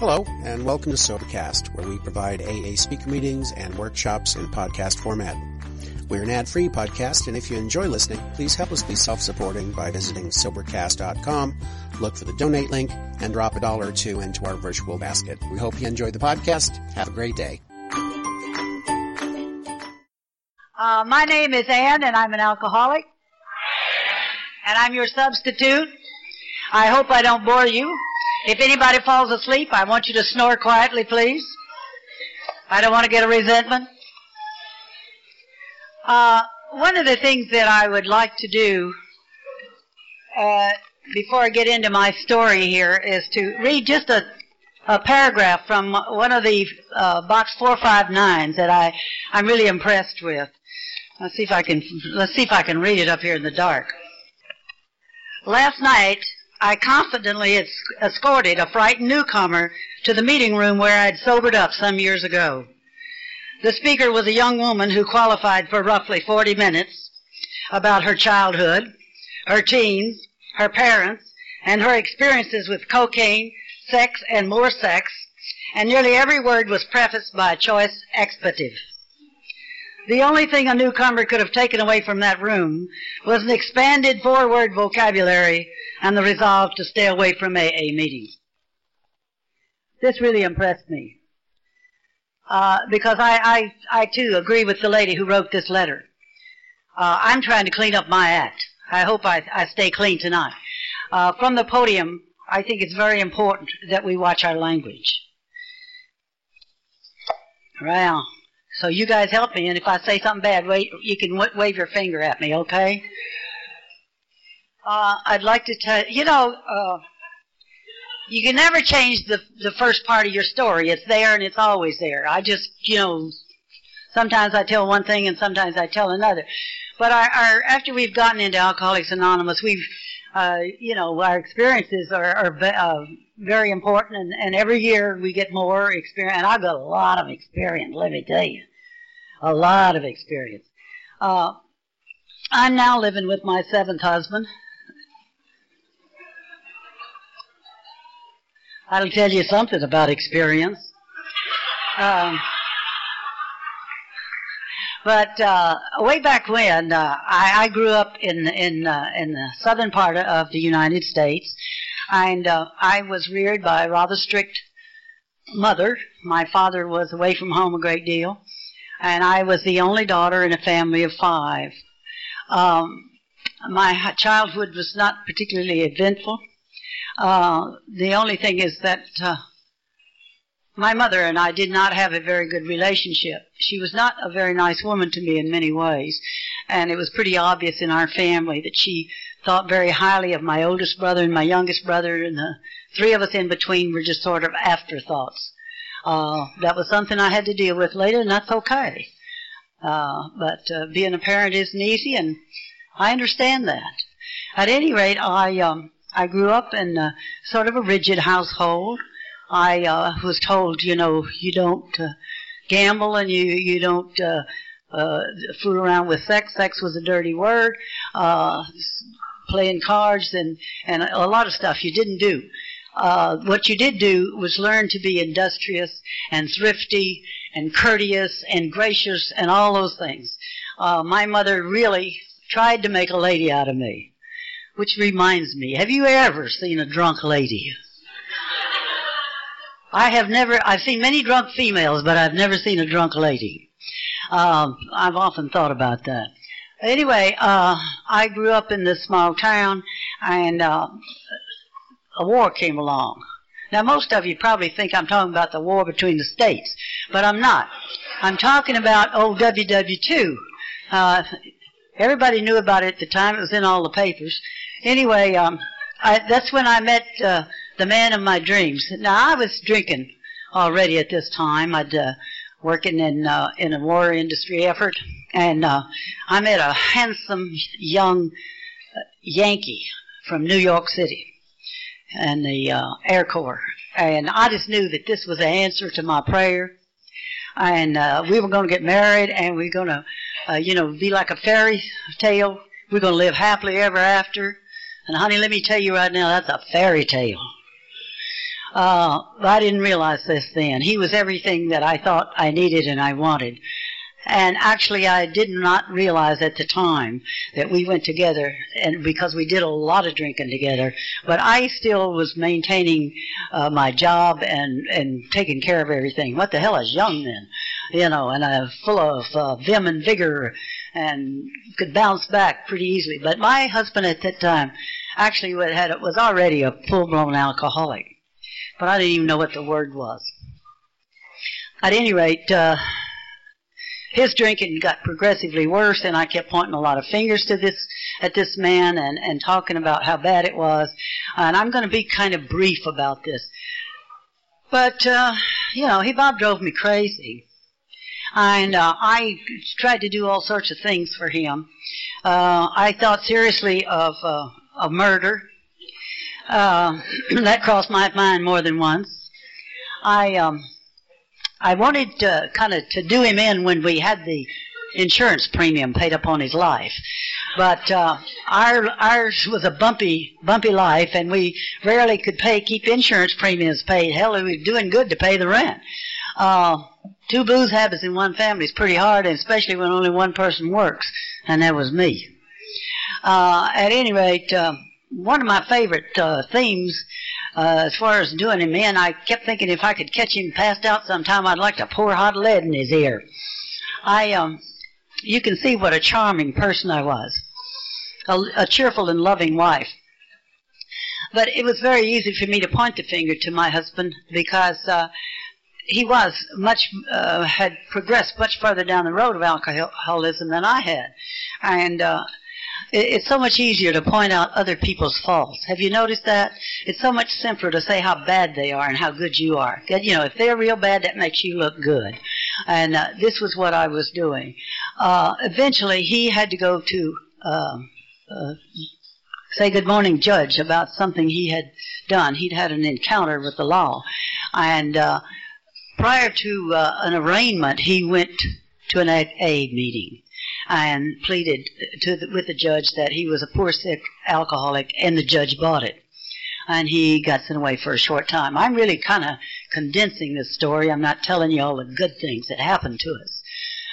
Hello, and welcome to Sobercast, where we provide AA speaker meetings and workshops in podcast format. We're an ad-free podcast, and if you enjoy listening, please help us be self-supporting by visiting Sobercast.com, look for the donate link, and drop a dollar or two into our virtual basket. We hope you enjoy the podcast. Have a great day. Uh, my name is Ann, and I'm an alcoholic. And I'm your substitute. I hope I don't bore you. If anybody falls asleep, I want you to snore quietly, please. I don't want to get a resentment. Uh, one of the things that I would like to do uh, before I get into my story here is to read just a, a paragraph from one of the uh, box 459s that I, I'm really impressed with. Let's see if I can let's see if I can read it up here in the dark. Last night, I confidently escorted a frightened newcomer to the meeting room where I'd sobered up some years ago. The speaker was a young woman who qualified for roughly 40 minutes about her childhood, her teens, her parents, and her experiences with cocaine, sex, and more sex, and nearly every word was prefaced by a choice expletive. The only thing a newcomer could have taken away from that room was an expanded four-word vocabulary and the resolve to stay away from AA meetings. This really impressed me. Uh, because I, I, I too agree with the lady who wrote this letter. Uh, I'm trying to clean up my act. I hope I, I stay clean tonight. Uh, from the podium, I think it's very important that we watch our language. Well, so you guys help me, and if I say something bad, wait, you can wave your finger at me, okay? Uh, I'd like to tell you know, uh, you can never change the the first part of your story. It's there and it's always there. I just, you know, sometimes I tell one thing and sometimes I tell another. But our, our after we've gotten into Alcoholics Anonymous, we've, uh, you know, our experiences are, are uh, very important, and, and every year we get more experience. And I've got a lot of experience. Let me tell you, a lot of experience. Uh, I'm now living with my seventh husband. I'll tell you something about experience. Um, but uh, way back when, uh, I, I grew up in in uh, in the southern part of the United States, and uh, I was reared by a rather strict mother. My father was away from home a great deal, and I was the only daughter in a family of five. Um, my childhood was not particularly eventful. Uh, the only thing is that uh, my mother and I did not have a very good relationship. She was not a very nice woman to me in many ways, and it was pretty obvious in our family that she thought very highly of my oldest brother and my youngest brother, and the three of us in between were just sort of afterthoughts. Uh, that was something I had to deal with later, and that's okay. Uh, but uh, being a parent isn't easy, and I understand that. At any rate, I um, I grew up in a, sort of a rigid household. I uh, was told, you know, you don't uh, gamble and you you don't uh, uh, fool around with sex. Sex was a dirty word. Uh, playing cards and and a lot of stuff you didn't do. Uh, what you did do was learn to be industrious and thrifty and courteous and gracious and all those things. Uh, my mother really tried to make a lady out of me. Which reminds me, have you ever seen a drunk lady? I have never, I've seen many drunk females, but I've never seen a drunk lady. Um, I've often thought about that. Anyway, uh, I grew up in this small town, and uh, a war came along. Now, most of you probably think I'm talking about the war between the states, but I'm not. I'm talking about old WW2. Uh, everybody knew about it at the time. It was in all the papers anyway, um, I, that's when I met uh, the man of my dreams. Now I was drinking already at this time. I'd uh, working in uh, in a war industry effort, and uh, I met a handsome young uh, Yankee from New York City, and the uh, Air Corps, and I just knew that this was the answer to my prayer, and uh, we were going to get married, and we are going to, uh, you know, be like a fairy tale. We're going to live happily ever after. And honey, let me tell you right now, that's a fairy tale. Uh, I didn't realize this then. He was everything that I thought I needed and I wanted. And actually, I did not realize at the time that we went together, and because we did a lot of drinking together. But I still was maintaining uh, my job and and taking care of everything. What the hell? is young then, you know, and I was full of uh, vim and vigor, and could bounce back pretty easily. But my husband at that time actually had was already a full blown alcoholic, but I didn't even know what the word was. At any rate. Uh, his drinking got progressively worse, and I kept pointing a lot of fingers to this at this man and and talking about how bad it was. And I'm going to be kind of brief about this, but uh, you know, he Bob drove me crazy, and uh, I tried to do all sorts of things for him. Uh, I thought seriously of uh, of murder. Uh, that crossed my mind more than once. I um, I wanted to kind of to do him in when we had the insurance premium paid up on his life. But uh, our ours was a bumpy bumpy life, and we rarely could pay keep insurance premiums paid. Hell, we were doing good to pay the rent. Uh, two booze habits in one family is pretty hard, and especially when only one person works, and that was me. Uh, at any rate, uh, one of my favorite uh, themes uh, as far as doing him in, I kept thinking if I could catch him passed out sometime, I'd like to pour hot lead in his ear. I, um, you can see what a charming person I was, a, a cheerful and loving wife. But it was very easy for me to point the finger to my husband because uh, he was much uh, had progressed much further down the road of alcoholism than I had, and uh, it's so much easier to point out other people's faults. Have you noticed that? It's so much simpler to say how bad they are and how good you are. You know, if they're real bad, that makes you look good. And uh, this was what I was doing. Uh, eventually, he had to go to um, uh, say good morning, judge, about something he had done. He'd had an encounter with the law, and uh, prior to uh, an arraignment, he went to an AA meeting and pleaded the, with the judge that he was a poor sick alcoholic, and the judge bought it. And he got sent away for a short time. I'm really kind of condensing this story. I'm not telling you all the good things that happened to us.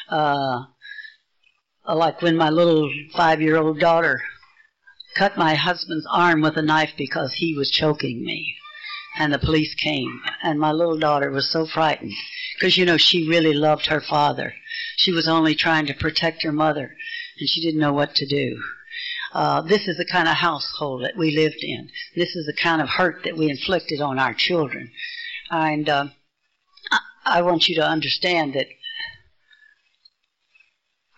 Uh, like when my little five-year-old daughter cut my husband's arm with a knife because he was choking me. And the police came, and my little daughter was so frightened because, you know, she really loved her father. She was only trying to protect her mother, and she didn't know what to do. Uh, this is the kind of household that we lived in. This is the kind of hurt that we inflicted on our children. And uh, I want you to understand that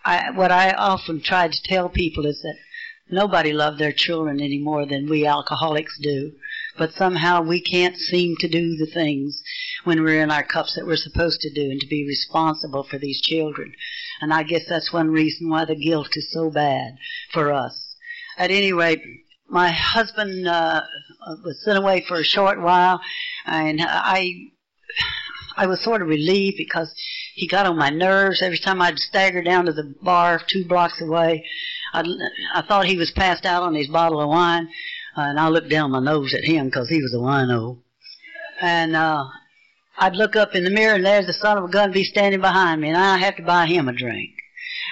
I, what I often try to tell people is that nobody loved their children any more than we alcoholics do but somehow we can't seem to do the things when we're in our cups that we're supposed to do and to be responsible for these children. And I guess that's one reason why the guilt is so bad for us. At any rate, my husband uh, was sent away for a short while, and I I was sort of relieved because he got on my nerves every time I'd stagger down to the bar two blocks away. I'd, I thought he was passed out on his bottle of wine, uh, and I looked down my nose at him because he was a wino. And uh, I'd look up in the mirror, and there's the son of a gun be standing behind me, and I have to buy him a drink.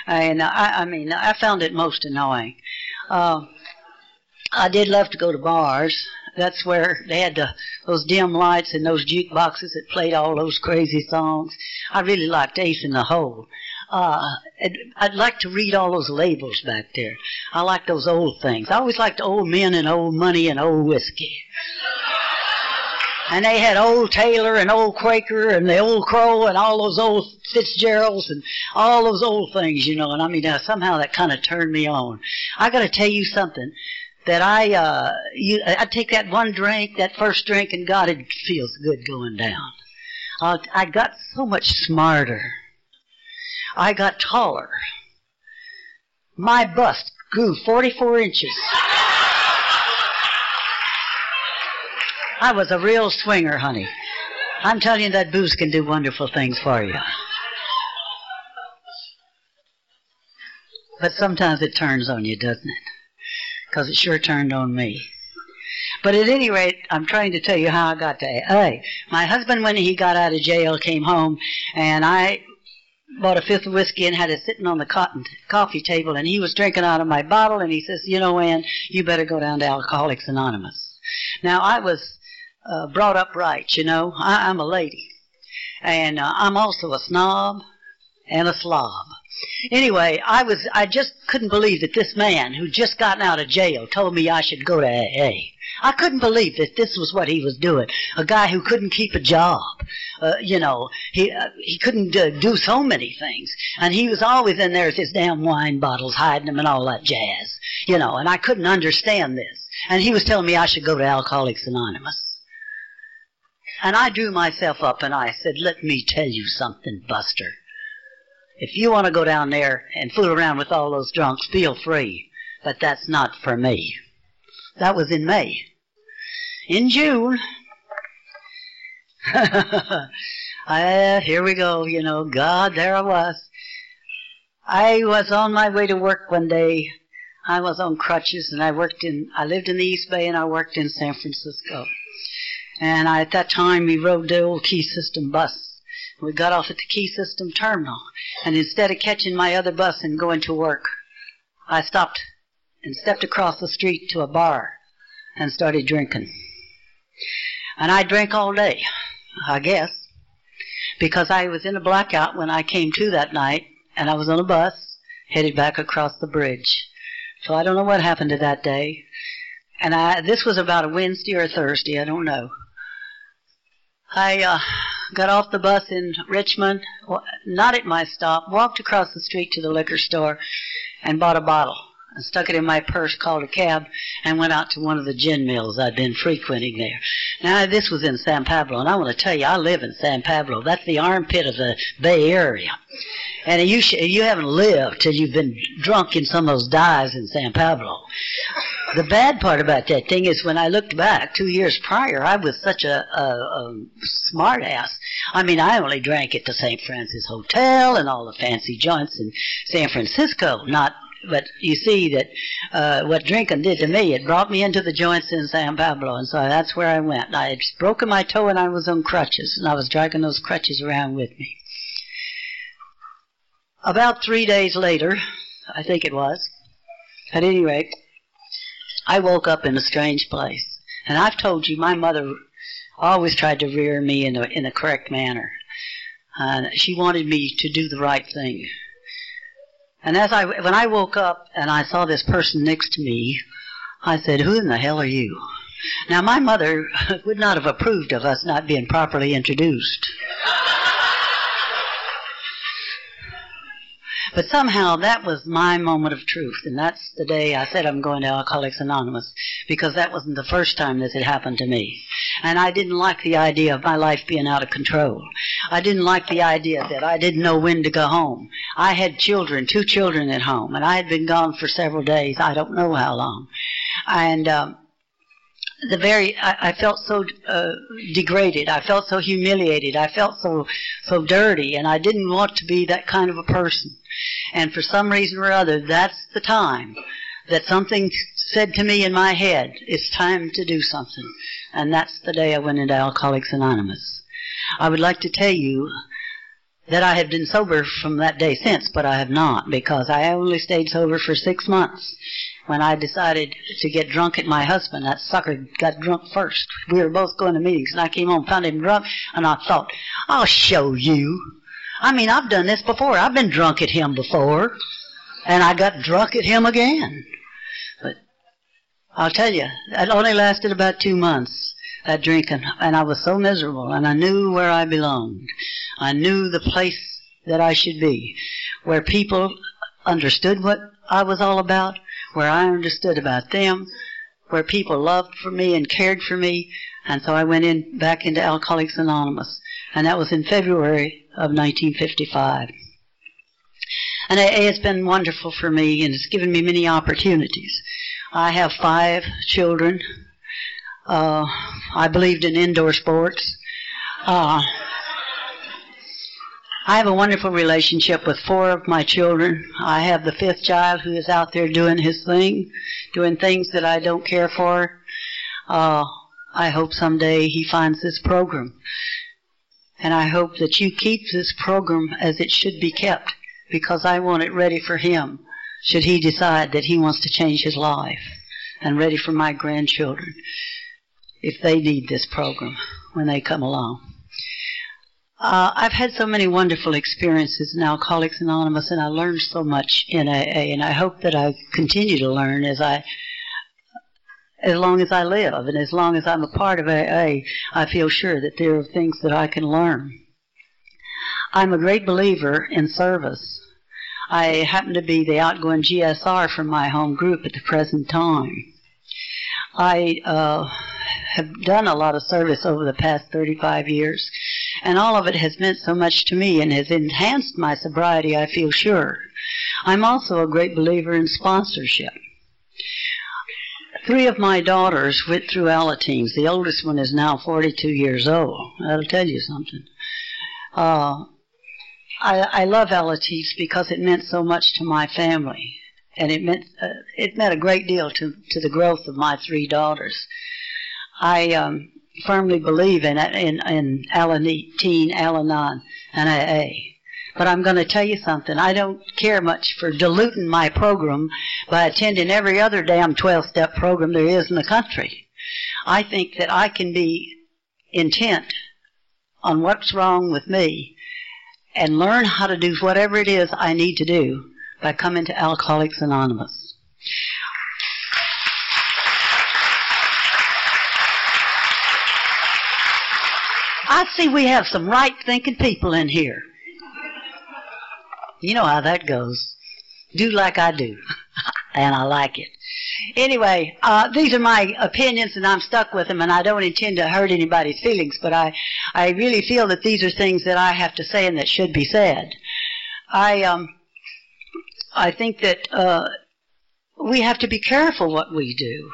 And I, I mean, I found it most annoying. Uh, I did love to go to bars. That's where they had the, those dim lights and those jukeboxes that played all those crazy songs. I really liked Ace in the Hole. Uh, I'd like to read all those labels back there. I like those old things. I always liked old men and old money and old whiskey. And they had old Taylor and old Quaker and the old Crow and all those old Fitzgeralds and all those old things, you know. And I mean, uh, somehow that kind of turned me on. I got to tell you something that I, uh, you, I take that one drink, that first drink, and God, it feels good going down. Uh, I got so much smarter. I got taller. My bust grew 44 inches. I was a real swinger, honey. I'm telling you that booze can do wonderful things for you. But sometimes it turns on you, doesn't it? Because it sure turned on me. But at any rate, I'm trying to tell you how I got to AA. My husband, when he got out of jail, came home, and I bought a fifth of whiskey and had it sitting on the cotton coffee table, and he was drinking out of my bottle, and he says, "You know, Ann, you better go down to Alcoholics Anonymous." Now, I was uh, brought up right, you know. I, I'm a lady, and uh, I'm also a snob and a slob. Anyway, I was I just couldn't believe that this man who just gotten out of jail told me I should go to AA. I couldn't believe that this was what he was doing. A guy who couldn't keep a job, uh, you know, he uh, he couldn't uh, do so many things, and he was always in there with his damn wine bottles, hiding them and all that jazz, you know. And I couldn't understand this. And he was telling me I should go to Alcoholics Anonymous. And I drew myself up and I said, "Let me tell you something, Buster." If you want to go down there and fool around with all those drunks, feel free. But that's not for me. That was in May. In June, here we go, you know, God, there I was. I was on my way to work one day. I was on crutches and I worked in, I lived in the East Bay and I worked in San Francisco. And I, at that time we rode the old key system bus we got off at the Key System terminal, and instead of catching my other bus and going to work, I stopped and stepped across the street to a bar and started drinking. And I drank all day, I guess, because I was in a blackout when I came to that night, and I was on a bus headed back across the bridge. So I don't know what happened to that day. And I, this was about a Wednesday or a Thursday, I don't know. I uh, got off the bus in Richmond, not at my stop, walked across the street to the liquor store and bought a bottle. and stuck it in my purse, called a cab, and went out to one of the gin mills I'd been frequenting there. Now, this was in San Pablo, and I want to tell you, I live in San Pablo. That's the armpit of the Bay Area. And you sh- you haven't lived till you've been drunk in some of those dives in San Pablo. The bad part about that thing is when I looked back two years prior, I was such a, a, a smart ass. I mean, I only drank at the St. Francis Hotel and all the fancy joints in San Francisco, not but you see that uh, what drinking did to me, it brought me into the joints in San Pablo, and so that's where I went. I had broken my toe and I was on crutches, and I was dragging those crutches around with me. About three days later, I think it was, at any rate, I woke up in a strange place. And I've told you, my mother always tried to rear me in a, in a correct manner. And she wanted me to do the right thing. And as I, when I woke up and I saw this person next to me, I said, who in the hell are you? Now my mother would not have approved of us not being properly introduced. But somehow that was my moment of truth, and that's the day I said I'm going to Alcoholics Anonymous, because that wasn't the first time this had happened to me. And I didn't like the idea of my life being out of control. I didn't like the idea that I didn't know when to go home. I had children, two children at home, and I had been gone for several days, I don't know how long. And, um, the very I, I felt so uh, degraded. I felt so humiliated. I felt so so dirty, and I didn't want to be that kind of a person. And for some reason or other, that's the time that something said to me in my head, "It's time to do something," and that's the day I went into Alcoholics Anonymous. I would like to tell you that I have been sober from that day since, but I have not because I only stayed sober for six months when I decided to get drunk at my husband. That sucker got drunk first. We were both going to meetings, and I came home, found him drunk, and I thought, I'll show you. I mean, I've done this before. I've been drunk at him before, and I got drunk at him again. But I'll tell you, it only lasted about two months, that drinking, and I was so miserable, and I knew where I belonged. I knew the place that I should be, where people understood what I was all about, where I understood about them, where people loved for me and cared for me, and so I went in back into Alcoholics Anonymous, and that was in February of 1955. And AA has been wonderful for me, and it's given me many opportunities. I have five children. Uh, I believed in indoor sports. Uh, I have a wonderful relationship with four of my children. I have the fifth child who is out there doing his thing, doing things that I don't care for. Uh, I hope someday he finds this program. And I hope that you keep this program as it should be kept because I want it ready for him should he decide that he wants to change his life and ready for my grandchildren if they need this program when they come along. Uh, I've had so many wonderful experiences in Alcoholics Anonymous, and I learned so much in AA, and I hope that I continue to learn as I, as long as I live, and as long as I'm a part of AA, I feel sure that there are things that I can learn. I'm a great believer in service. I happen to be the outgoing GSR from my home group at the present time. I uh, have done a lot of service over the past 35 years, and all of it has meant so much to me and has enhanced my sobriety, I feel sure. I'm also a great believer in sponsorship. Three of my daughters went through Alateens. The oldest one is now 42 years old. That'll tell you something. Uh, I, I love Alateens because it meant so much to my family, and it meant uh, it meant a great deal to to the growth of my three daughters. I um, firmly believe in in in Alateen, Al-Anon, and AA. But I'm going to tell you something. I don't care much for diluting my program by attending every other damn 12-step program there is in the country. I think that I can be intent on what's wrong with me and learn how to do whatever it is I need to do by coming to Alcoholics Anonymous. I see we have some right thinking people in here. You know how that goes. Do like I do. and I like it. Anyway, uh, these are my opinions, and I'm stuck with them, and I don't intend to hurt anybody's feelings, but I, I really feel that these are things that I have to say and that should be said. I, um, I think that uh, we have to be careful what we do.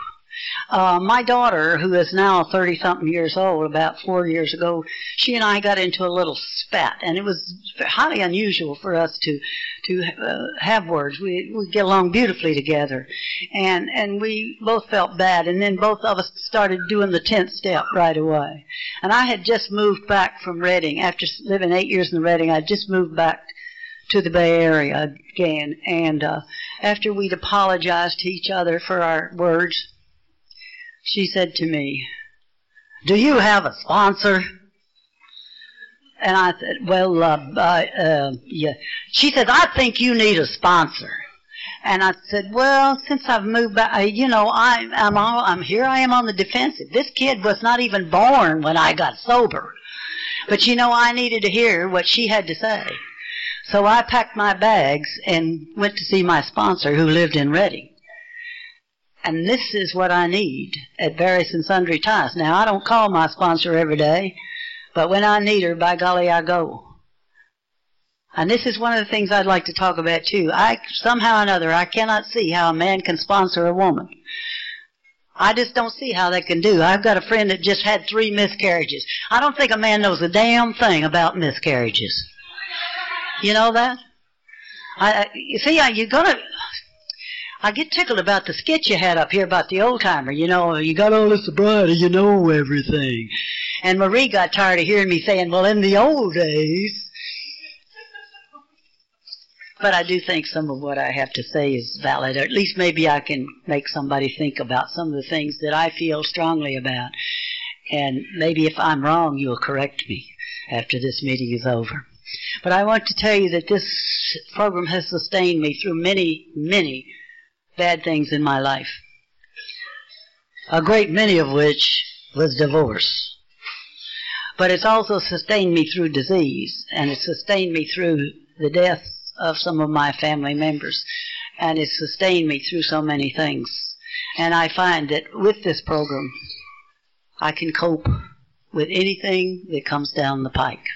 Uh, my daughter, who is now 30 something years old, about four years ago, she and I got into a little spat, and it was highly unusual for us to to uh, have words. We we get along beautifully together, and and we both felt bad, and then both of us started doing the tenth step right away. And I had just moved back from Redding after living eight years in Redding. I just moved back to the Bay Area again, and uh, after we'd apologized to each other for our words she said to me, Do you have a sponsor? And I said, Well, uh, uh, uh, yeah. She said, I think you need a sponsor. And I said, well, since I've moved back, you know, I, I'm all, I'm here. I am on the defensive. This kid was not even born when I got sober, but you know, I needed to hear what she had to say. So I packed my bags and went to see my sponsor, who lived in Redding. And this is what I need at various and sundry times. Now, I don't call my sponsor every day, but when I need her, by golly, I go. And this is one of the things I'd like to talk about too. I somehow or another I cannot see how a man can sponsor a woman. I just don't see how they can do. I've got a friend that just had three miscarriages. I don't think a man knows a damn thing about miscarriages. You know that? I, you see, you're gonna I get tickled about the skit you had up here about the old timer. You know, you got all this sobriety, you know everything. And Marie got tired of hearing me saying, well, in the old days. But I do think some of what I have to say is valid, or at least maybe I can make somebody think about some of the things that I feel strongly about. And maybe if I'm wrong, you'll correct me after this meeting is over. But I want to tell you that this program has sustained me through many, many bad things in my life. A great many of which was divorce. But it's also sustained me through disease, and it sustained me through the deaths of some of my family members, and it sustained me through so many things. And I find that with this program, I can cope with anything that comes down the pike.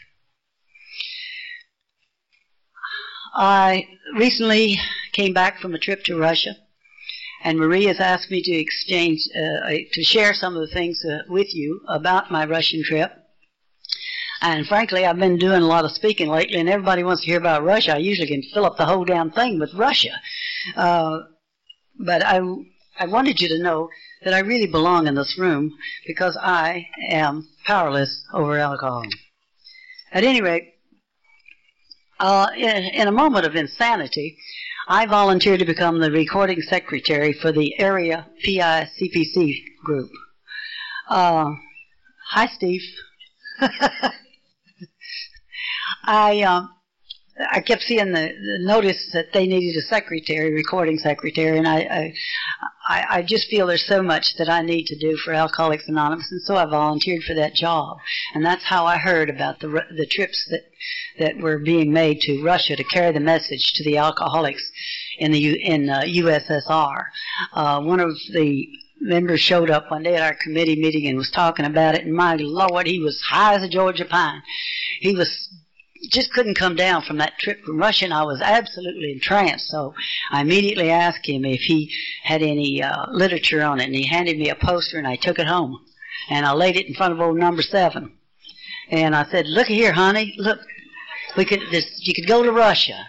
I recently came back from a trip to Russia and Marie has asked me to exchange, uh, to share some of the things uh, with you about my Russian trip. And frankly, I've been doing a lot of speaking lately, and everybody wants to hear about Russia. I usually can fill up the whole damn thing with Russia. Uh, but I, I wanted you to know that I really belong in this room because I am powerless over alcohol. At any rate, uh, in, in a moment of insanity, I volunteered to become the recording secretary for the area PICPC group. Uh, hi, Steve. I um, I kept seeing the, the notice that they needed a secretary, recording secretary, and I, I, I just feel there's so much that I need to do for Alcoholics Anonymous, and so I volunteered for that job, and that's how I heard about the the trips that that were being made to Russia to carry the message to the alcoholics in the U, in uh, USSR. Uh, one of the members showed up one day at our committee meeting and was talking about it, and my Lord, he was high as a Georgia pine. He was just couldn't come down from that trip from Russia, and I was absolutely entranced. So I immediately asked him if he had any uh, literature on it, and he handed me a poster, and I took it home, and I laid it in front of old number seven, and I said, "Look here, honey, look, we could this, you could go to Russia."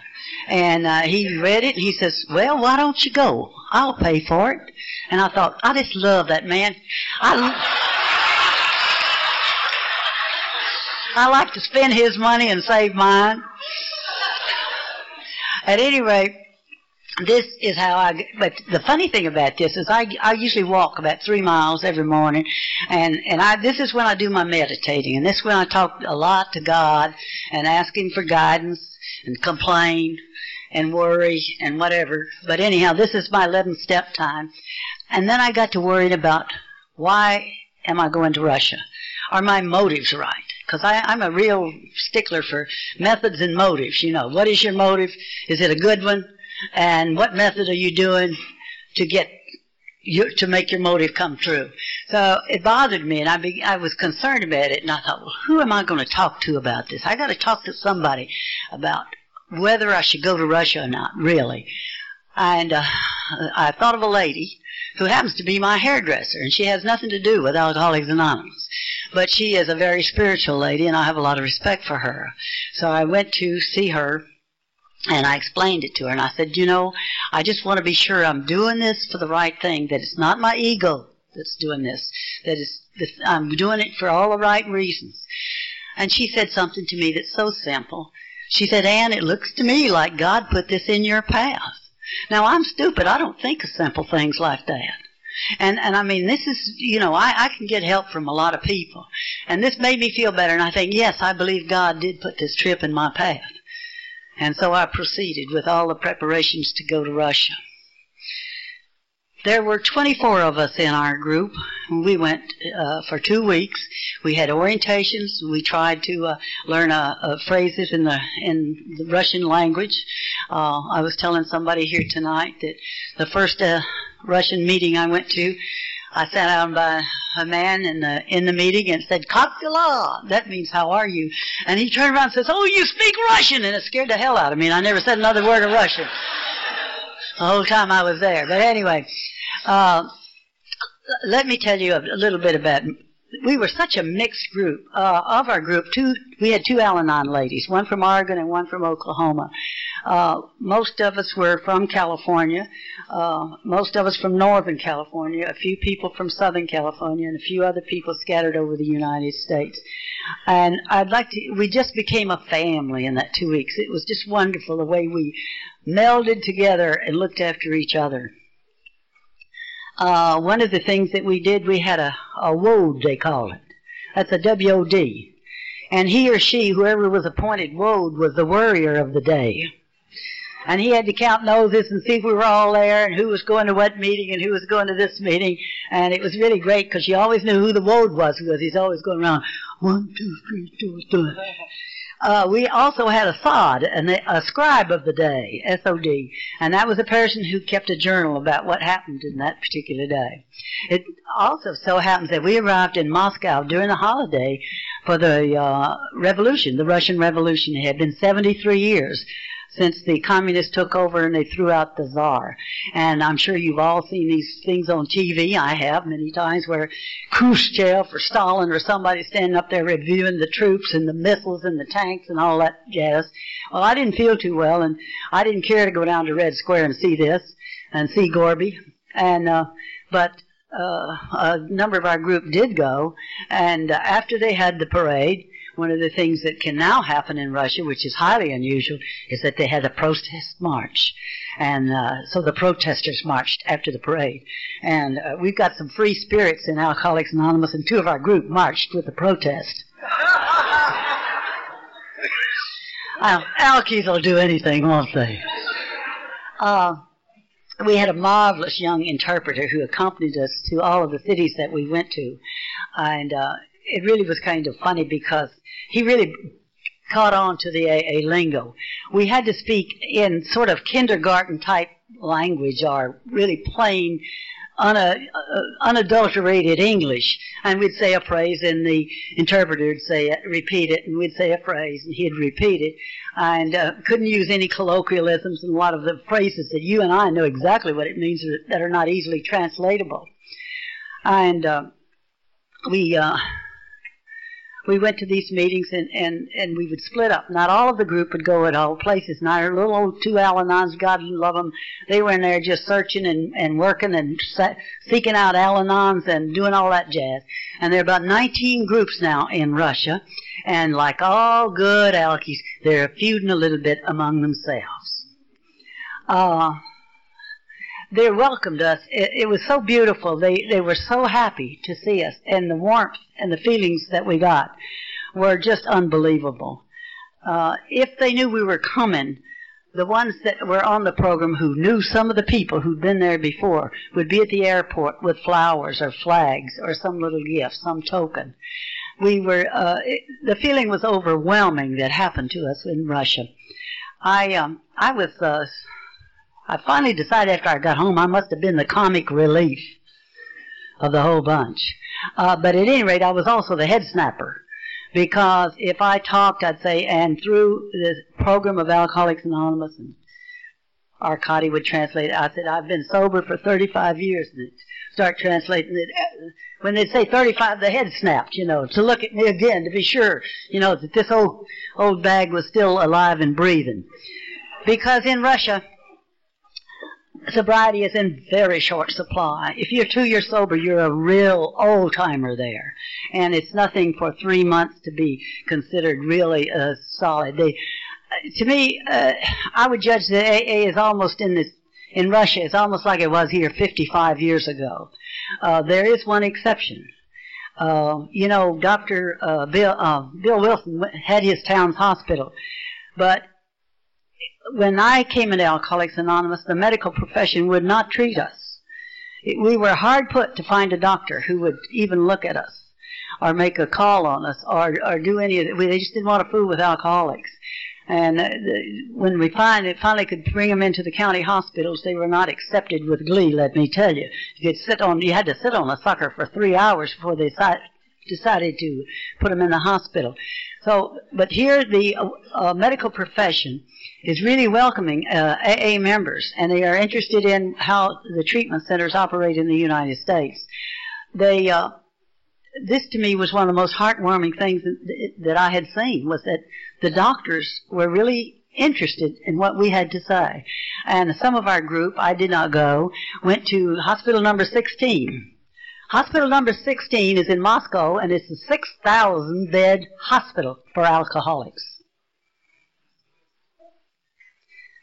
And uh, he read it, and he says, "Well, why don't you go? I'll pay for it." And I thought, I just love that man. I. I like to spend his money and save mine. At any rate, this is how I. But the funny thing about this is, I I usually walk about three miles every morning, and and I this is when I do my meditating, and this is when I talk a lot to God and ask Him for guidance and complain and worry and whatever. But anyhow, this is my 11 step time, and then I got to worrying about why am I going to Russia? Are my motives right? Because I'm a real stickler for methods and motives. You know, what is your motive? Is it a good one? And what method are you doing to get you, to make your motive come true? So it bothered me, and I be, I was concerned about it, and I thought, well, who am I going to talk to about this? I got to talk to somebody about whether I should go to Russia or not, really. And uh, I thought of a lady who happens to be my hairdresser, and she has nothing to do with Alcoholics Anonymous. But she is a very spiritual lady, and I have a lot of respect for her. So I went to see her, and I explained it to her, and I said, you know, I just want to be sure I'm doing this for the right thing, that it's not my ego that's doing this, that it's, that I'm doing it for all the right reasons. And she said something to me that's so simple. She said, Ann, it looks to me like God put this in your path. Now I'm stupid. I don't think of simple things like that. And and I mean, this is you know, I I can get help from a lot of people, and this made me feel better. And I think, yes, I believe God did put this trip in my path. And so I proceeded with all the preparations to go to Russia. There were 24 of us in our group. We went uh, for two weeks. We had orientations. We tried to uh, learn uh, uh phrases in the in the Russian language. Uh, I was telling somebody here tonight that the first uh, Russian meeting I went to, I sat down by a man in the in the meeting and said "Kapila." That means "How are you?" And he turned around and says, "Oh, you speak Russian," and it scared the hell out of me. And I never said another word of Russian the whole time I was there. But anyway, uh, let me tell you a little bit about. We were such a mixed group. Uh, of our group, two we had two Al-Anon ladies, one from Oregon and one from Oklahoma. Uh, most of us were from California. Uh, most of us from Northern California. A few people from Southern California, and a few other people scattered over the United States. And I'd like to. We just became a family in that two weeks. It was just wonderful the way we melded together and looked after each other. Uh, one of the things that we did, we had a, a WOD, they call it. That's a W-O-D. And he or she, whoever was appointed WOD, was the worrier of the day. And he had to count noses and see if we were all there and who was going to what meeting and who was going to this meeting. And it was really great because you always knew who the WOD was because he's always going around, one, two, three, two, two. Uh, we also had a sod, a scribe of the day, S-O-D, and that was a person who kept a journal about what happened in that particular day. It also so happens that we arrived in Moscow during the holiday for the uh, revolution, the Russian Revolution. It had been 73 years since the communists took over and they threw out the czar. And I'm sure you've all seen these things on TV. I have many times where Khrushchev or Stalin or somebody standing up there reviewing the troops and the missiles and the tanks and all that jazz. Well, I didn't feel too well and I didn't care to go down to Red Square and see this and see Gorby. And, uh, but uh, a number of our group did go, and uh, after they had the parade, one of the things that can now happen in Russia, which is highly unusual, is that they had a protest march. And uh, so the protesters marched after the parade. And uh, we've got some free spirits in Alcoholics Anonymous, and two of our group marched with the protest. uh, Alkies will do anything, won't they? Uh, we had a marvelous young interpreter who accompanied us to all of the cities that we went to. And uh, it really was kind of funny because he really caught on to the AA lingo. We had to speak in sort of kindergarten type language or really plain, una, uh, unadulterated English. And we'd say a phrase and the interpreter would say it, repeat it, and we'd say a phrase and he'd repeat it. And uh, couldn't use any colloquialisms and a lot of the phrases that you and I know exactly what it means that are not easily translatable. And uh, we uh, we went to these meetings and, and, and we would split up. Not all of the group would go at all places. Not our little old two Al-Anons, God love them. They were in there just searching and, and working and seeking out Al-Anons and doing all that jazz. And there are about 19 groups now in Russia. And like all good alkies, they're feuding a little bit among themselves. Uh, they welcomed us. It, it, was so beautiful. They they were so happy to see us, and the warmth and the feelings that we got were just unbelievable. Uh, if they knew we were coming, the ones that were on the program who knew some of the people who'd been there before would be at the airport with flowers or flags or some little gift, some token. We were uh, it, the feeling was overwhelming that happened to us in Russia. I um, I was uh, I finally decided after I got home I must have been the comic relief of the whole bunch. Uh, but at any rate, I was also the head snapper because if I talked, I'd say, and through the program of Alcoholics Anonymous, and Arkady would translate I said, I've been sober for 35 years, and start translating it. When they'd say 35, the head snapped, you know, to look at me again to be sure, you know, that this old, old bag was still alive and breathing. Because in Russia, sobriety is in very short supply. If you're two years sober, you're a real old timer there, and it's nothing for three months to be considered really uh, solid. They, uh, to me, uh, I would judge that AA is almost in this. In Russia, it's almost like it was here 55 years ago. Uh, there is one exception. Uh, you know, Dr. Uh, Bill, uh, Bill Wilson had his Towns Hospital, but when I came into Alcoholics Anonymous, the medical profession would not treat us. We were hard put to find a doctor who would even look at us or make a call on us or, or do any of it. They just didn't want to fool with alcoholics. And uh, when we finally, finally could bring them into the county hospitals, they were not accepted with glee, let me tell you. You could sit on, you had to sit on a sucker for three hours before they decided to put them in the hospital. So, but here the uh, uh, medical profession is really welcoming uh, AA members, and they are interested in how the treatment centers operate in the United States. They, uh, this to me was one of the most heartwarming things that, that I had seen was that the doctors were really interested in what we had to say. And some of our group, I did not go, went to hospital number 16 Hospital number 16 is in Moscow and it's a 6,000 bed hospital for alcoholics.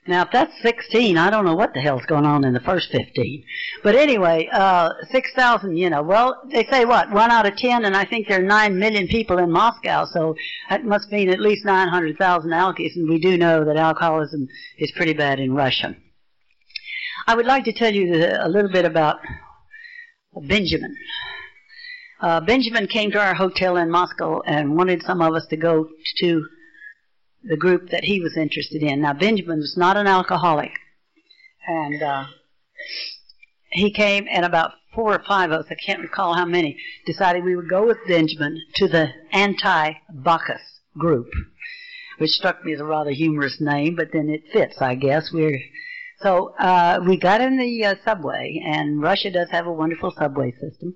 Now, if that's 16, I don't know what the hell's going on in the first 15. But anyway, uh, 6,000, you know, well, they say what, 1 out of 10, and I think there are 9 million people in Moscow, so that must mean at least 900,000 alkies, and we do know that alcoholism is pretty bad in Russia. I would like to tell you a little bit about Benjamin. Uh, Benjamin came to our hotel in Moscow and wanted some of us to go to the group that he was interested in. Now, Benjamin was not an alcoholic. And uh, he came, and about four or five of us, I can't recall how many, decided we would go with Benjamin to the anti Bacchus group, which struck me as a rather humorous name, but then it fits, I guess. We're so uh, we got in the uh, subway, and Russia does have a wonderful subway system.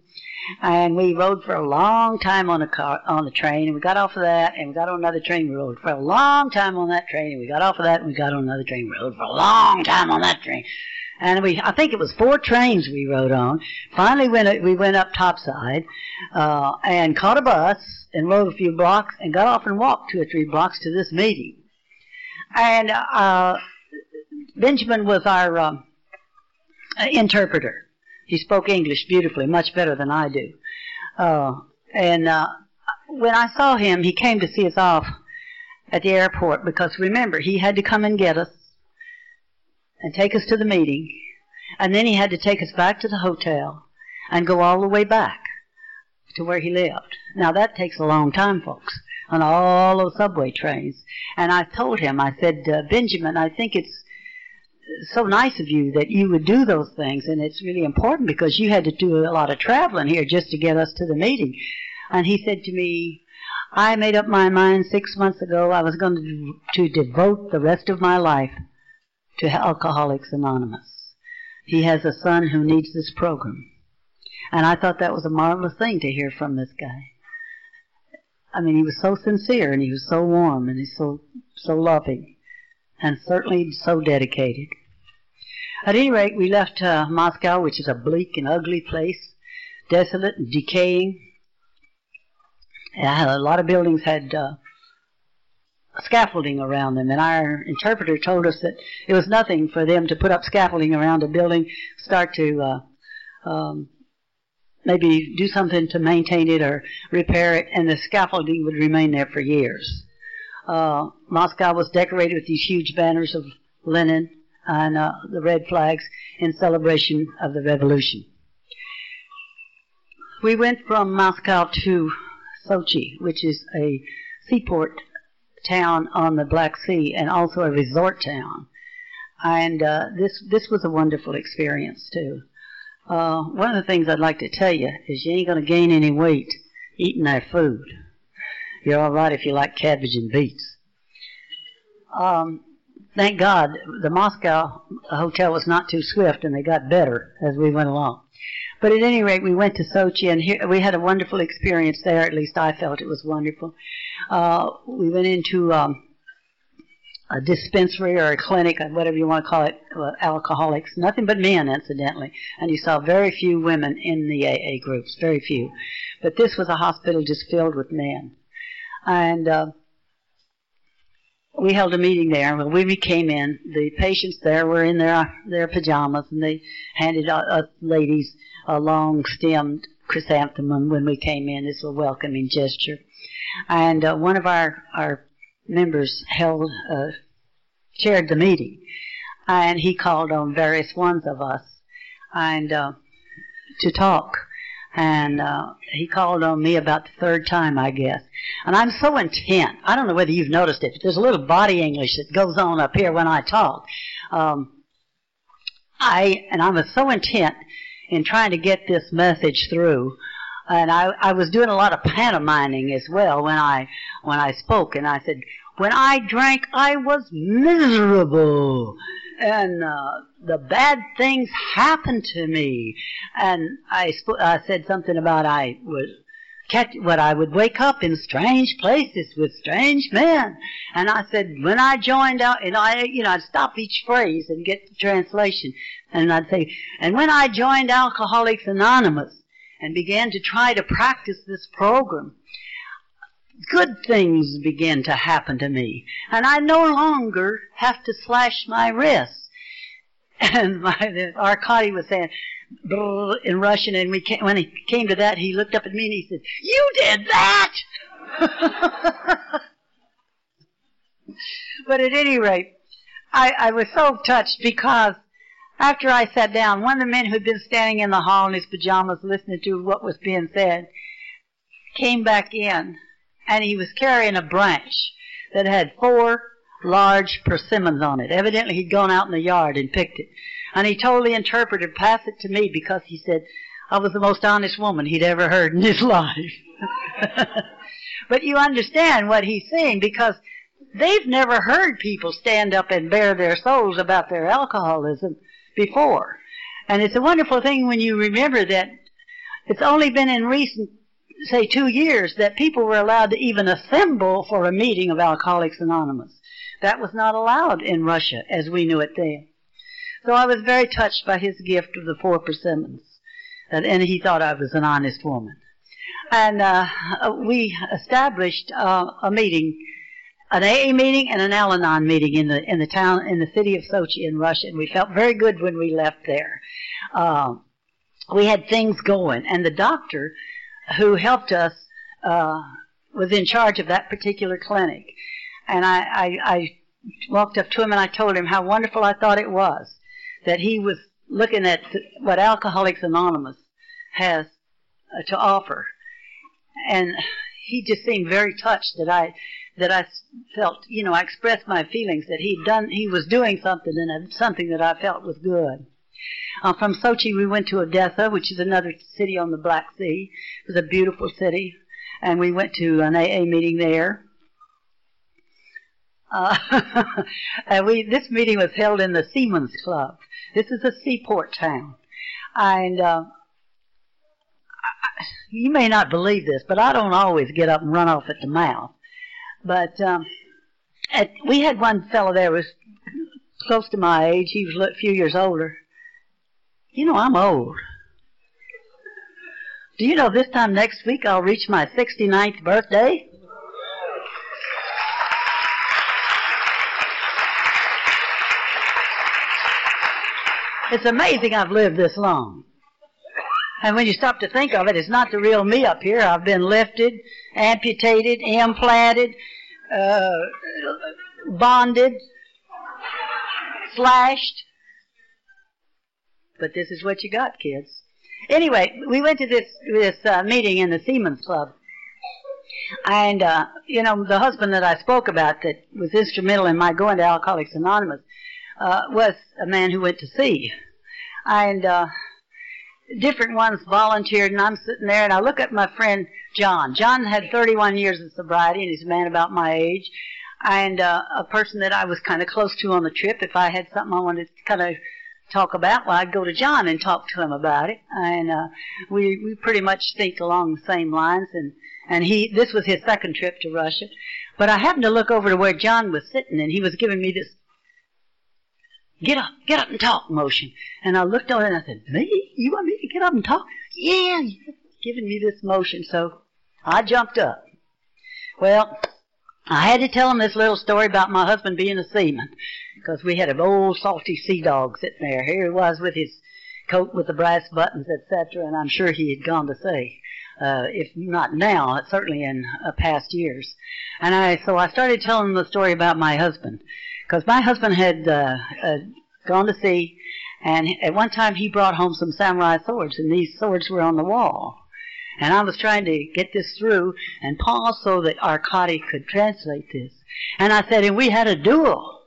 And we rode for a long time on a car on the train, and we got off of that, and we got on another train. We rode for a long time on that train, and we got off of that, and we got on another train. We rode for a long time on that train, and we I think it was four trains we rode on. Finally, went we went up topside uh, and caught a bus and rode a few blocks and got off and walked two or three blocks to this meeting. And uh, Benjamin was our um, interpreter. He spoke English beautifully, much better than I do. Uh, and uh, when I saw him, he came to see us off at the airport because remember, he had to come and get us and take us to the meeting, and then he had to take us back to the hotel and go all the way back to where he lived. Now that takes a long time, folks, on all those subway trains. And I told him, I said, uh, Benjamin, I think it's so nice of you that you would do those things, and it's really important because you had to do a lot of traveling here just to get us to the meeting. And he said to me, I made up my mind six months ago I was going to, to devote the rest of my life to Alcoholics Anonymous. He has a son who needs this program. And I thought that was a marvelous thing to hear from this guy. I mean, he was so sincere and he was so warm and he's so, so loving and certainly so dedicated. At any rate, we left uh, Moscow, which is a bleak and ugly place, desolate and decaying. And a lot of buildings had uh, scaffolding around them, and our interpreter told us that it was nothing for them to put up scaffolding around a building, start to uh, um, maybe do something to maintain it or repair it, and the scaffolding would remain there for years. Uh, Moscow was decorated with these huge banners of Lenin and uh, the red flags in celebration of the revolution. We went from Moscow to Sochi, which is a seaport town on the Black Sea and also a resort town. And uh, this this was a wonderful experience too. Uh, one of the things I'd like to tell you is you ain't going to gain any weight eating that food. You're all right if you like cabbage and beets. Um, thank God the Moscow hotel was not too swift and they got better as we went along. But at any rate, we went to Sochi and here, we had a wonderful experience there. At least I felt it was wonderful. Uh, we went into um, a dispensary or a clinic, whatever you want to call it, uh, alcoholics. Nothing but men, incidentally. And you saw very few women in the AA groups, very few. But this was a hospital just filled with men. And uh, we held a meeting there. When we came in, the patients there were in their their pajamas, and they handed us ladies a long stemmed chrysanthemum when we came in. Was a welcoming gesture. And uh, one of our, our members held, uh, chaired the meeting. And he called on various ones of us and uh, to talk. And uh, he called on me about the third time, I guess. And I'm so intent. I don't know whether you've noticed it, but there's a little body English that goes on up here when I talk. Um, I and I was so intent in trying to get this message through. And I, I was doing a lot of pantomiming as well when I when I spoke, and I said, "When I drank, I was miserable, and uh, the bad things happened to me." And I I said something about I was catch what I would wake up in strange places with strange men. And I said, when I joined out, and I, you know, I'd stop each phrase and get the translation. And I'd say, and when I joined Alcoholics Anonymous and began to try to practice this program, good things began to happen to me. And I no longer have to slash my wrists. And my, the, Arkady was saying, in Russian, and we came, when he came to that, he looked up at me and he said, "You did that." but at any rate, I, I was so touched because after I sat down, one of the men who'd been standing in the hall in his pajamas listening to what was being said came back in, and he was carrying a branch that had four large persimmons on it. Evidently, he'd gone out in the yard and picked it. And he told the interpreter, pass it to me because he said I was the most honest woman he'd ever heard in his life. but you understand what he's saying because they've never heard people stand up and bare their souls about their alcoholism before. And it's a wonderful thing when you remember that it's only been in recent, say, two years that people were allowed to even assemble for a meeting of Alcoholics Anonymous. That was not allowed in Russia as we knew it then. So I was very touched by his gift of the four persimmons. And, and he thought I was an honest woman. And uh, we established uh, a meeting, an AA meeting and an Al-Anon meeting in the in the town in the city of Sochi in Russia. And we felt very good when we left there. Uh, we had things going, and the doctor who helped us uh, was in charge of that particular clinic. And I, I, I walked up to him and I told him how wonderful I thought it was that he was looking at what Alcoholics Anonymous has uh, to offer. And he just seemed very touched that I that I felt, you know, I expressed my feelings that he'd done, he was doing something and something that I felt was good. Uh, from Sochi, we went to Odessa, which is another city on the Black Sea. It was a beautiful city, and we went to an AA meeting there. Uh, and we this meeting was held in the Seamen's Club. This is a seaport town, and uh, you may not believe this, but I don't always get up and run off at the mouth. But um, at, we had one fellow there was close to my age. He was a few years older. You know, I'm old. Do you know this time next week I'll reach my 69th birthday? It's amazing I've lived this long. And when you stop to think of it, it's not the real me up here. I've been lifted, amputated, implanted, uh, bonded, slashed. But this is what you got, kids. Anyway, we went to this this uh, meeting in the Seamen's Club, and uh, you know the husband that I spoke about that was instrumental in my going to Alcoholics Anonymous uh, was a man who went to sea. And uh, different ones volunteered, and I'm sitting there, and I look at my friend John. John had 31 years of sobriety, and he's a man about my age, and uh, a person that I was kind of close to on the trip. If I had something I wanted to kind of talk about, well, I'd go to John and talk to him about it. And uh, we we pretty much think along the same lines. And and he this was his second trip to Russia, but I happened to look over to where John was sitting, and he was giving me this Get up, get up and talk motion. And I looked over and I said, Me? You want me to get up and talk? Yeah, you're giving me this motion. So I jumped up. Well, I had to tell him this little story about my husband being a seaman because we had an old salty sea dog sitting there. Here he was with his coat with the brass buttons, etc., and I'm sure he had gone to sea. Uh, if not now, certainly in uh, past years. And I, so I started telling him the story about my husband because my husband had uh, uh, gone to sea, and at one time he brought home some samurai swords, and these swords were on the wall. And I was trying to get this through and pause so that Arkady could translate this. And I said, and we had a duel.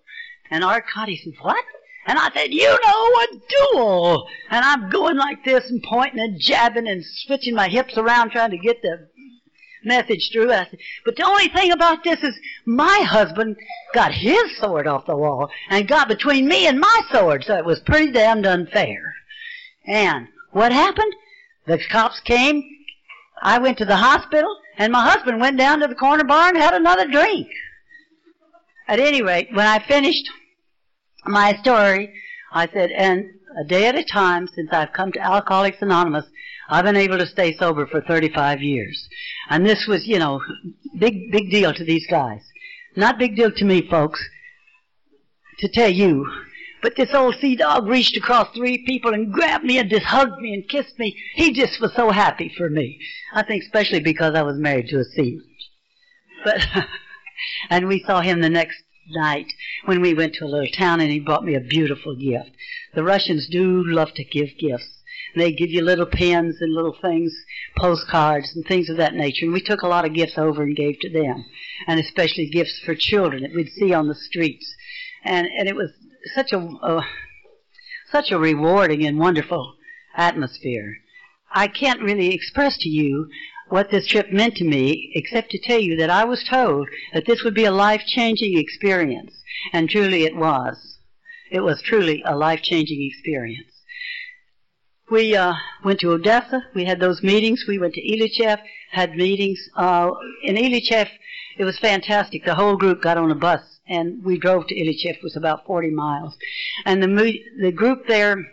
And Arkady said, what? And I said, you know, a duel. And I'm going like this and pointing and jabbing and switching my hips around trying to get the message through. Said, but the only thing about this is my husband got his sword off the wall and got between me and my sword, so it was pretty damned unfair. And what happened? The cops came. I went to the hospital, and my husband went down to the corner bar and had another drink. At any rate, when I finished my story, I said, and a day at a time since I've come to Alcoholics Anonymous, I've been able to stay sober for 35 years. And this was, you know, big, big deal to these guys. Not big deal to me, folks, to tell you. But this old sea dog reached across three people and grabbed me and just hugged me and kissed me. He just was so happy for me. I think especially because I was married to a seaman. But, and we saw him the next night when we went to a little town and he brought me a beautiful gift. The Russians do love to give gifts. And they give you little pins and little things, postcards and things of that nature. And we took a lot of gifts over and gave to them, and especially gifts for children that we'd see on the streets. And and it was such a uh, such a rewarding and wonderful atmosphere. I can't really express to you what this trip meant to me, except to tell you that I was told that this would be a life changing experience, and truly it was. It was truly a life changing experience. We uh, went to Odessa. We had those meetings. We went to Ilyichev, had meetings. Uh, in Ilyichev, it was fantastic. The whole group got on a bus and we drove to Ilyichev. It was about 40 miles, and the the group there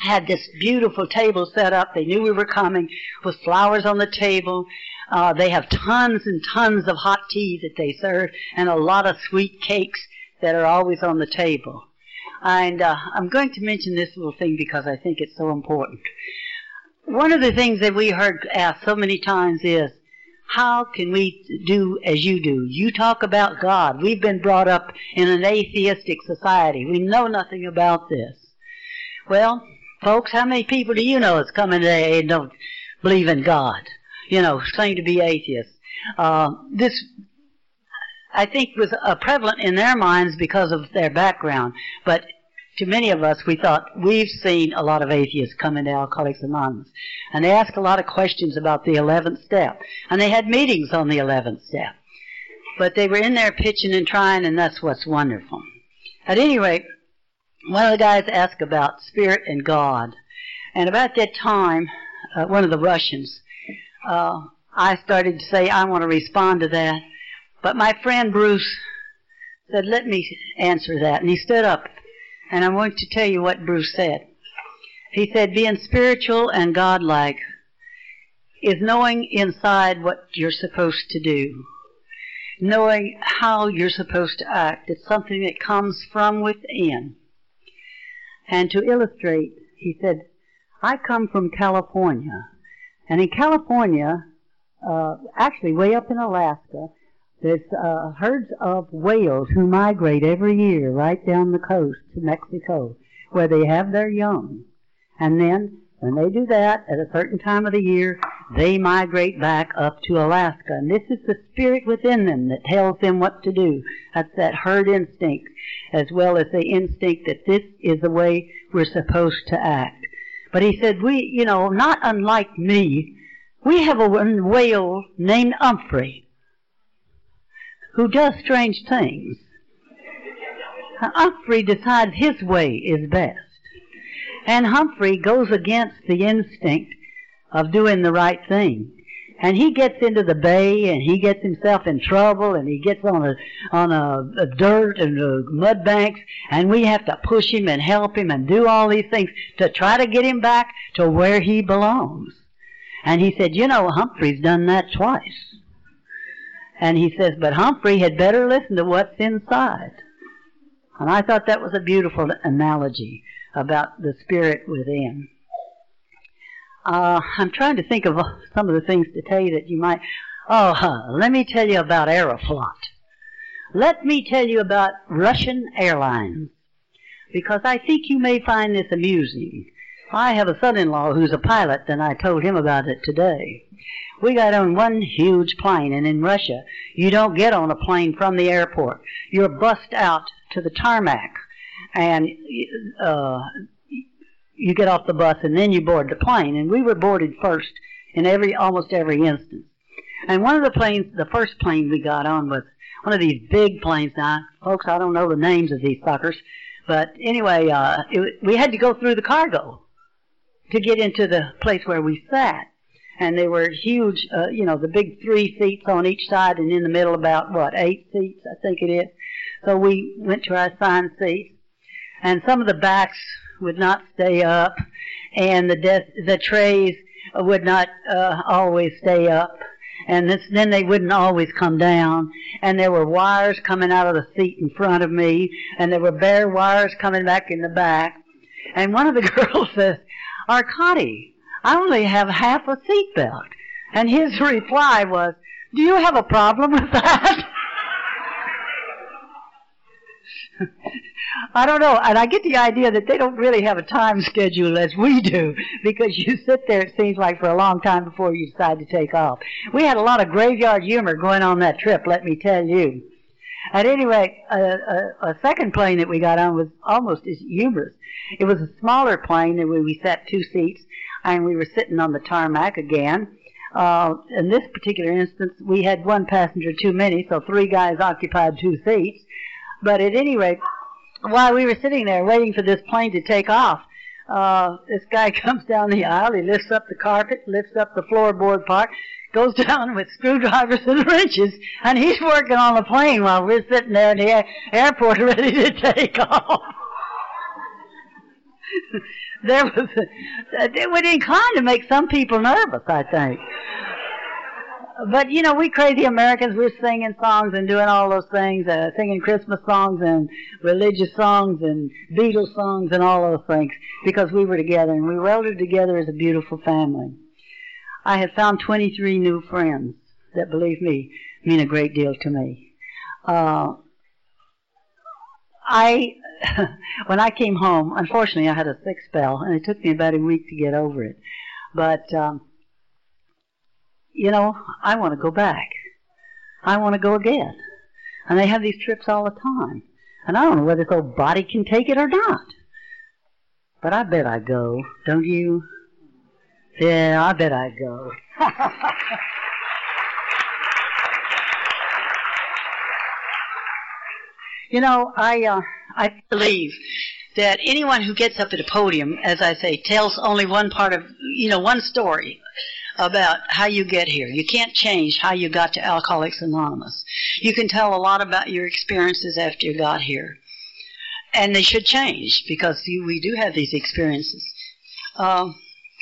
had this beautiful table set up. They knew we were coming with flowers on the table. Uh, they have tons and tons of hot tea that they serve and a lot of sweet cakes that are always on the table. And uh, I'm going to mention this little thing because I think it's so important. One of the things that we heard asked so many times is, how can we do as you do? You talk about God. We've been brought up in an atheistic society. We know nothing about this. Well, folks, how many people do you know that's coming today and don't believe in God? You know, claim to be atheists. Uh, this I think was uh, prevalent in their minds because of their background. But to many of us, we thought we've seen a lot of atheists come into Alcoholics Anonymous, and they ask a lot of questions about the eleventh step, and they had meetings on the eleventh step. But they were in there pitching and trying, and that's what's wonderful. At any rate, one of the guys asked about spirit and God, and about that time, uh, one of the Russians, uh, I started to say I want to respond to that. But my friend Bruce said, let me answer that. And he stood up. And I'm going to tell you what Bruce said. He said, being spiritual and godlike is knowing inside what you're supposed to do. Knowing how you're supposed to act. It's something that comes from within. And to illustrate, he said, I come from California. And in California, uh, actually way up in Alaska, there's uh, herds of whales who migrate every year right down the coast to Mexico, where they have their young. And then, when they do that at a certain time of the year, they migrate back up to Alaska. And this is the spirit within them that tells them what to do. That's that herd instinct, as well as the instinct that this is the way we're supposed to act. But he said, we, you know, not unlike me, we have a whale named Humphrey who does strange things. Humphrey decides his way is best. And Humphrey goes against the instinct of doing the right thing. And he gets into the bay and he gets himself in trouble and he gets on a on a, a dirt and a mud banks and we have to push him and help him and do all these things to try to get him back to where he belongs. And he said, you know, Humphrey's done that twice. And he says, but Humphrey had better listen to what's inside. And I thought that was a beautiful analogy about the spirit within. Uh, I'm trying to think of some of the things to tell you that you might. Oh, huh, let me tell you about Aeroflot. Let me tell you about Russian Airlines. Because I think you may find this amusing. I have a son-in-law who's a pilot, and I told him about it today. We got on one huge plane, and in Russia, you don't get on a plane from the airport. You're bussed out to the tarmac, and uh, you get off the bus, and then you board the plane. And we were boarded first in every almost every instance. And one of the planes, the first plane we got on was one of these big planes. Now, folks, I don't know the names of these suckers, but anyway, uh, it, we had to go through the cargo to get into the place where we sat and they were huge, uh, you know, the big three seats on each side, and in the middle about what eight seats, I think it is. So we went to our assigned seats, and some of the backs would not stay up, and the de- the trays would not uh, always stay up, and this, then they wouldn't always come down, and there were wires coming out of the seat in front of me, and there were bare wires coming back in the back, and one of the girls says, "Arkady." I only have half a seatbelt. And his reply was, Do you have a problem with that? I don't know, and I get the idea that they don't really have a time schedule as we do, because you sit there, it seems like, for a long time before you decide to take off. We had a lot of graveyard humor going on that trip, let me tell you. At any rate, a, a, a second plane that we got on was almost as humorous. It was a smaller plane, and we, we sat two seats, and we were sitting on the tarmac again. Uh, in this particular instance, we had one passenger too many, so three guys occupied two seats. But at any rate, while we were sitting there waiting for this plane to take off, uh, this guy comes down the aisle, he lifts up the carpet, lifts up the floorboard part, goes down with screwdrivers and wrenches, and he's working on the plane while we're sitting there in the air- airport ready to take off. there was, it would incline to make some people nervous, I think. But you know, we crazy Americans, we're singing songs and doing all those things, uh, singing Christmas songs and religious songs and Beatles songs and all those things because we were together and we welded together as a beautiful family. I have found 23 new friends that, believe me, mean a great deal to me. Uh, I, when I came home, unfortunately, I had a sick spell, and it took me about a week to get over it. But um, you know, I want to go back. I want to go again. And they have these trips all the time. And I don't know whether this old body can take it or not. But I bet I go, don't you? Yeah, I bet I go. you know, I uh, I believe that anyone who gets up at a podium, as I say, tells only one part of, you know, one story about how you get here. You can't change how you got to Alcoholics Anonymous. You can tell a lot about your experiences after you got here. And they should change because you, we do have these experiences. Um,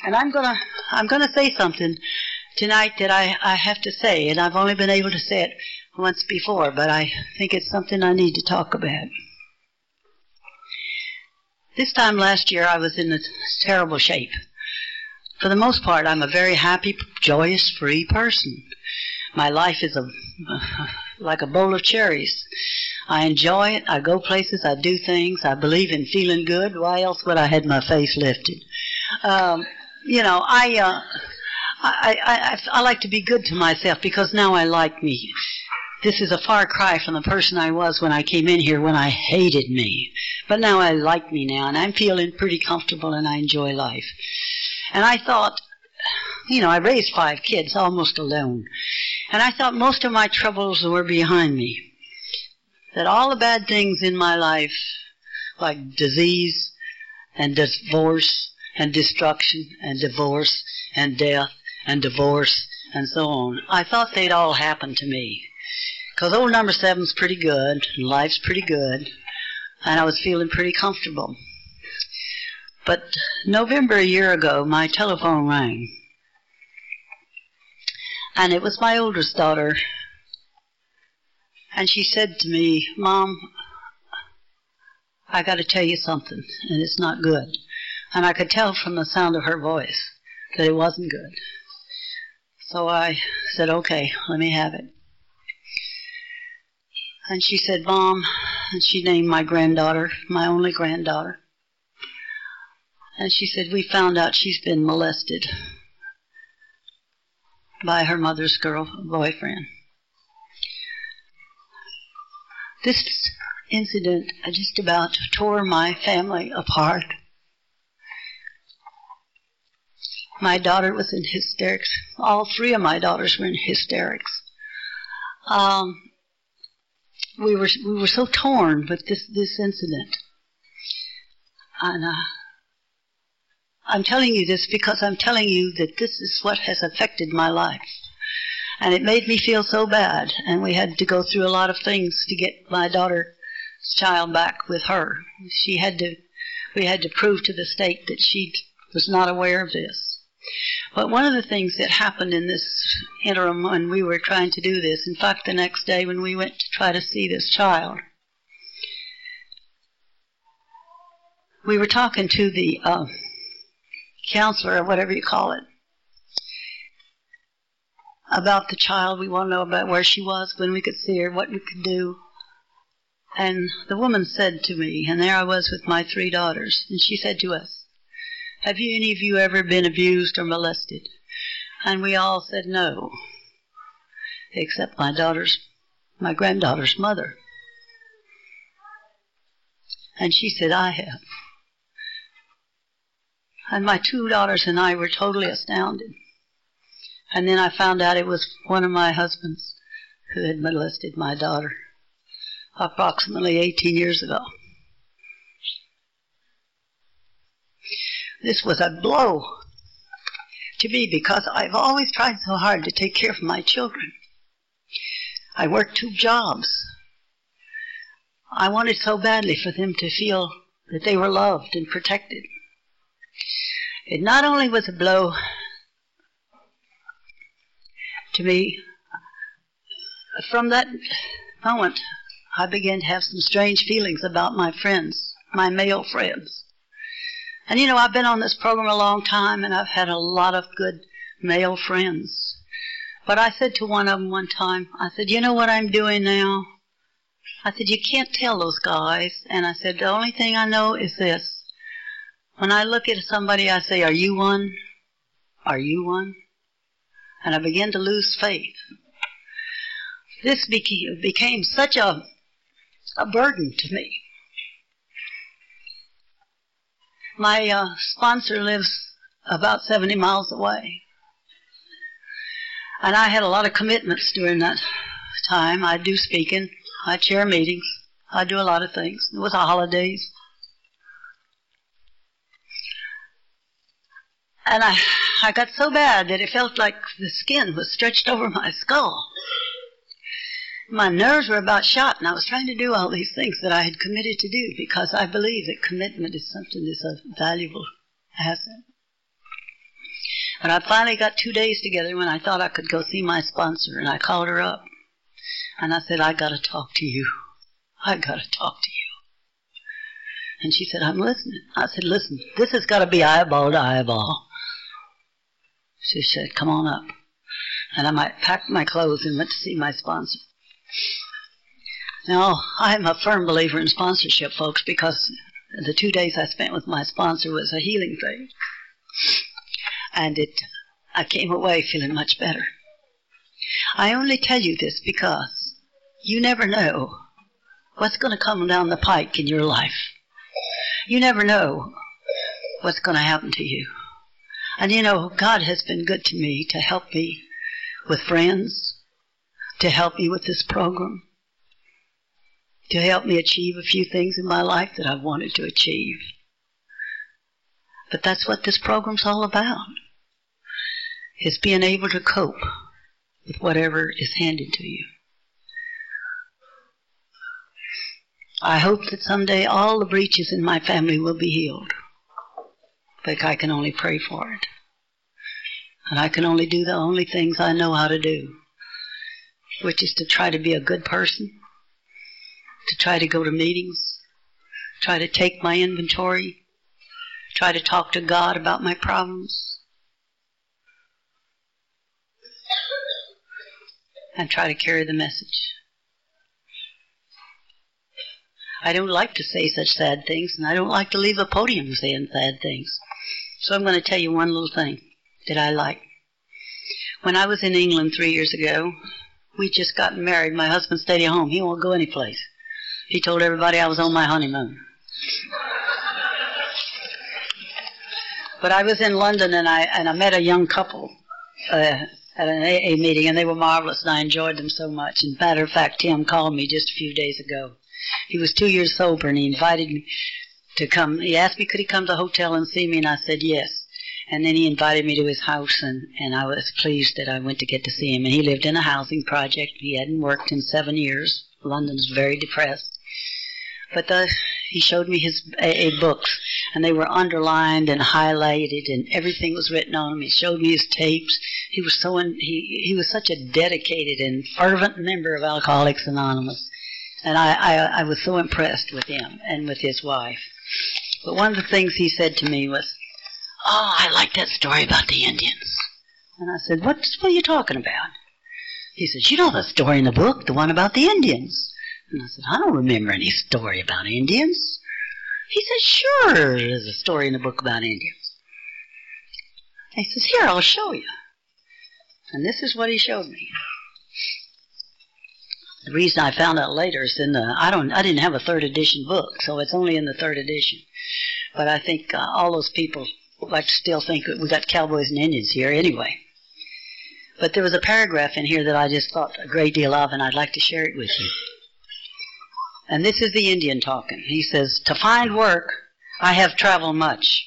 and I'm gonna, I'm gonna say something tonight that I, I have to say, and I've only been able to say it once before, but I think it's something I need to talk about. This time last year, I was in a terrible shape for the most part, I'm a very happy, joyous, free person. My life is a like a bowl of cherries. I enjoy it. I go places. I do things. I believe in feeling good. Why else would I had my face lifted? Um, you know, I, uh, I, I, I, I like to be good to myself because now I like me. This is a far cry from the person I was when I came in here when I hated me. But now I like me now and I'm feeling pretty comfortable and I enjoy life. And I thought, you know, I raised five kids almost alone. And I thought most of my troubles were behind me. That all the bad things in my life, like disease and divorce and destruction and divorce and death and divorce and so on, I thought they'd all happen to me. Because old number seven's pretty good, and life's pretty good, and I was feeling pretty comfortable. But November a year ago, my telephone rang. And it was my oldest daughter. And she said to me, Mom, I got to tell you something, and it's not good. And I could tell from the sound of her voice that it wasn't good. So I said, okay, let me have it. And she said, Mom, and she named my granddaughter, my only granddaughter. And she said, We found out she's been molested by her mother's girl boyfriend. This incident just about tore my family apart. My daughter was in hysterics. All three of my daughters were in hysterics. Um, we were we were so torn with this this incident, and uh, I'm telling you this because I'm telling you that this is what has affected my life. And it made me feel so bad. And we had to go through a lot of things to get my daughter's child back with her. She had to, we had to prove to the state that she was not aware of this. But one of the things that happened in this interim when we were trying to do this, in fact, the next day when we went to try to see this child, we were talking to the uh, counselor or whatever you call it about the child. We want to know about where she was, when we could see her, what we could do. And the woman said to me, and there I was with my three daughters, and she said to us, Have you any of you ever been abused or molested? And we all said no, except my daughter's, my granddaughter's mother. And she said, I have. And my two daughters and I were totally astounded. And then I found out it was one of my husbands who had molested my daughter approximately 18 years ago. This was a blow to me because I've always tried so hard to take care of my children. I worked two jobs. I wanted so badly for them to feel that they were loved and protected. It not only was a blow to me, from that moment, I began to have some strange feelings about my friends, my male friends. And you know, I've been on this program a long time and I've had a lot of good male friends. But I said to one of them one time, I said, you know what I'm doing now? I said, you can't tell those guys. And I said, the only thing I know is this. When I look at somebody, I say, are you one? Are you one? And I began to lose faith. This became, became such a, a burden to me. My uh, sponsor lives about 70 miles away. And I had a lot of commitments during that time. I do speaking, I chair meetings, I do a lot of things. It was the holidays. And I, I got so bad that it felt like the skin was stretched over my skull. My nerves were about shot, and I was trying to do all these things that I had committed to do because I believe that commitment is something that's a valuable asset. And I finally got two days together when I thought I could go see my sponsor, and I called her up. And I said, I got to talk to you. I got to talk to you. And she said, I'm listening. I said, listen, this has got to be eyeball to eyeball. She said, come on up. And I packed my clothes and went to see my sponsor. Now, I'm a firm believer in sponsorship, folks, because the two days I spent with my sponsor was a healing thing. And it, I came away feeling much better. I only tell you this because you never know what's going to come down the pike in your life. You never know what's going to happen to you. And you know, God has been good to me to help me with friends, to help me with this program, to help me achieve a few things in my life that I've wanted to achieve. But that's what this program's all about. Is being able to cope with whatever is handed to you. I hope that someday all the breaches in my family will be healed. But I can only pray for it. And I can only do the only things I know how to do which is to try to be a good person, to try to go to meetings, try to take my inventory, try to talk to God about my problems, and try to carry the message. I don't like to say such sad things, and I don't like to leave a podium saying sad things. So I'm going to tell you one little thing that I like. When I was in England three years ago, we just got married. My husband stayed at home. He won't go anyplace. He told everybody I was on my honeymoon. but I was in London and I and I met a young couple uh, at an AA meeting, and they were marvelous, and I enjoyed them so much. And matter of fact, Tim called me just a few days ago. He was two years sober, and he invited me to come. He asked me could he come to the hotel and see me, and I said yes. And then he invited me to his house, and, and I was pleased that I went to get to see him. And he lived in a housing project. He hadn't worked in seven years. London's very depressed. But the, he showed me his AA books, and they were underlined and highlighted, and everything was written on them. He showed me his tapes. He was so in, he he was such a dedicated and fervent member of Alcoholics Anonymous, and I, I I was so impressed with him and with his wife. But one of the things he said to me was, Oh, I like that story about the Indians. And I said, what, what are you talking about? He says, you know the story in the book, the one about the Indians. And I said, I don't remember any story about Indians. He says, sure, there's a story in the book about Indians. He says, here, I'll show you. And this is what he showed me. The reason I found out later is in the I don't I didn't have a third edition book, so it's only in the third edition. But I think uh, all those people to still think that we got cowboys and Indians here anyway. But there was a paragraph in here that I just thought a great deal of, and I'd like to share it with you. And this is the Indian talking. He says, To find work, I have traveled much.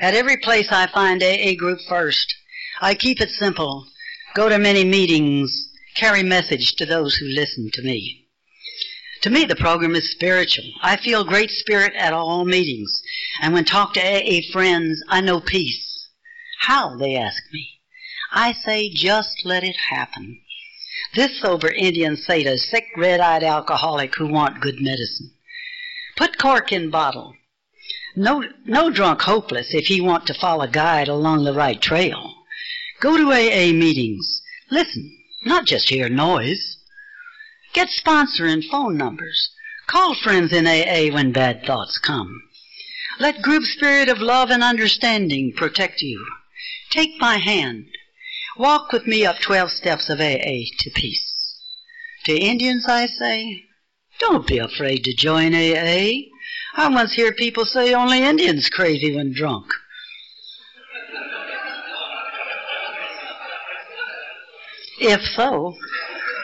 At every place I find AA group first. I keep it simple. Go to many meetings. Carry message to those who listen to me. To me, the program is spiritual. I feel great spirit at all meetings. And when talk to AA friends, I know peace. How, they ask me. I say, just let it happen. This sober Indian say to sick red-eyed alcoholic who want good medicine. Put cork in bottle. No, no drunk hopeless if he want to follow guide along the right trail. Go to AA meetings. Listen, not just hear noise. Get sponsor and phone numbers. Call friends in AA when bad thoughts come. Let group spirit of love and understanding protect you. Take my hand. Walk with me up 12 steps of AA to peace. To Indians I say, don't be afraid to join AA. I once hear people say only Indians crazy when drunk. If so,